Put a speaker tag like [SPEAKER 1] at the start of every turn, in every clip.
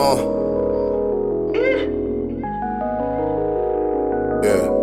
[SPEAKER 1] Uh. Yeah.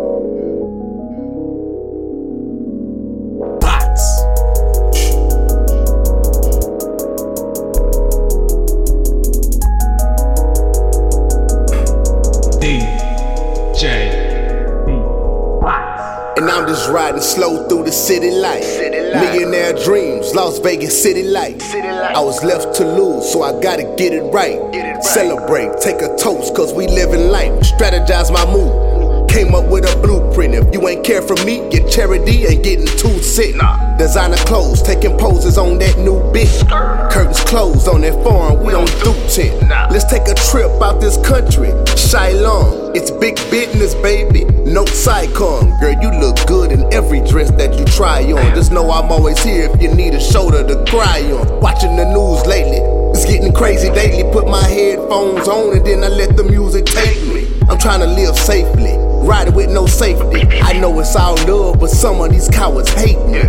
[SPEAKER 1] I'm just riding slow through the city life. Millionaire dreams, Las Vegas city life. I was left to lose, so I gotta get it right.
[SPEAKER 2] Get it right.
[SPEAKER 1] Celebrate, take a toast, cause we living life. Strategize my move. Came up with a blueprint. If you ain't care for me, get charity and getting too sick.
[SPEAKER 2] Nah.
[SPEAKER 1] Designer clothes, taking poses on that new bitch. Curtains closed on that farm, we don't do tent. Let's take a trip out this country. Shylon, it's big business, baby. No Psycon. Girl, you look good in every dress that you try on. Just know I'm always here if you need a shoulder to cry on. Watching the news lately, it's getting crazy daily. Put my headphones on and then I let the music take me. I'm trying to live safely, riding with no safety. I know it's all love, but some of these cowards hate me.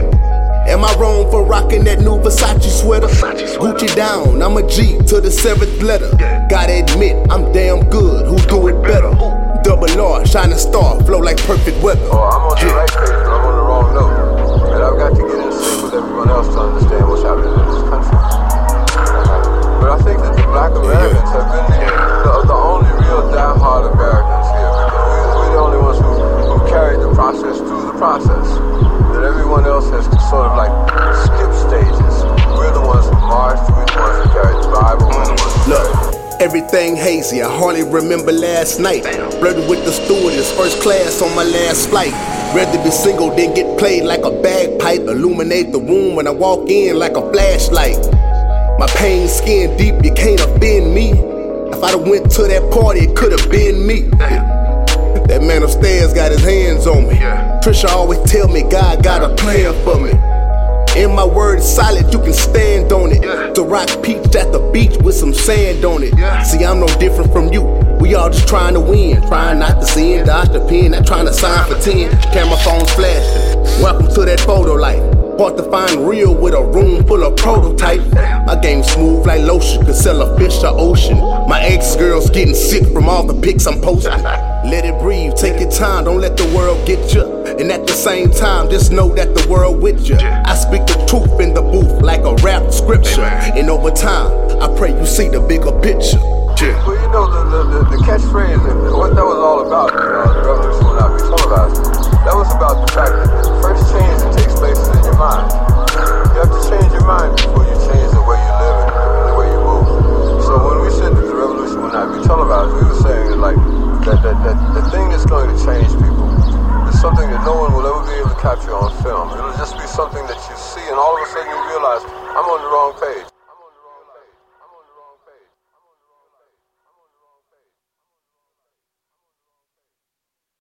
[SPEAKER 1] Am I wrong for rocking that new Versace sweater? Gucci down, I'm a G to the seventh letter. Gotta admit, I'm damn good. Who do it better? Double R, shining star, flow like perfect weather.
[SPEAKER 3] Oh, I'm on the right page, but I'm on the wrong note. And I've got to get in sync with everyone else to understand what's happening in this country. But I think that the black Americans have been
[SPEAKER 1] everything hazy. I hardly remember last night. Blurted with the stewardess, first class on my last flight. Rather be single than get played like a bagpipe. Illuminate the room when I walk in like a flashlight. My pain skin deep, you can't offend me. If I'd have went to that party, it could have been me. That man upstairs got his hands on me. Trisha always tell me God got a plan for me. And my word is solid, you can stand on it.
[SPEAKER 2] Yeah.
[SPEAKER 1] To rock peach at the beach with some sand on it.
[SPEAKER 2] Yeah.
[SPEAKER 1] See, I'm no different from you. We all just trying to win, trying not to sin, dodge the pen, not trying to sign for 10. Camera phones flashing. Welcome to that photo life. Hard to find real with a room full of prototypes. My game smooth like lotion, could sell a fish to ocean. My ex girl's getting sick from all the pics I'm posting. Let it breathe, take your time, don't let the world get you. And at the same time, just know that the world with you. I speak the truth in the booth like a rap scripture.
[SPEAKER 2] Amen.
[SPEAKER 1] And over time, I pray you see the bigger picture. Yeah.
[SPEAKER 3] Well, you know, the, the, the, the catchphrase, capture on film. It'll just be something that you see, and all of a sudden you realize, I'm on the wrong page.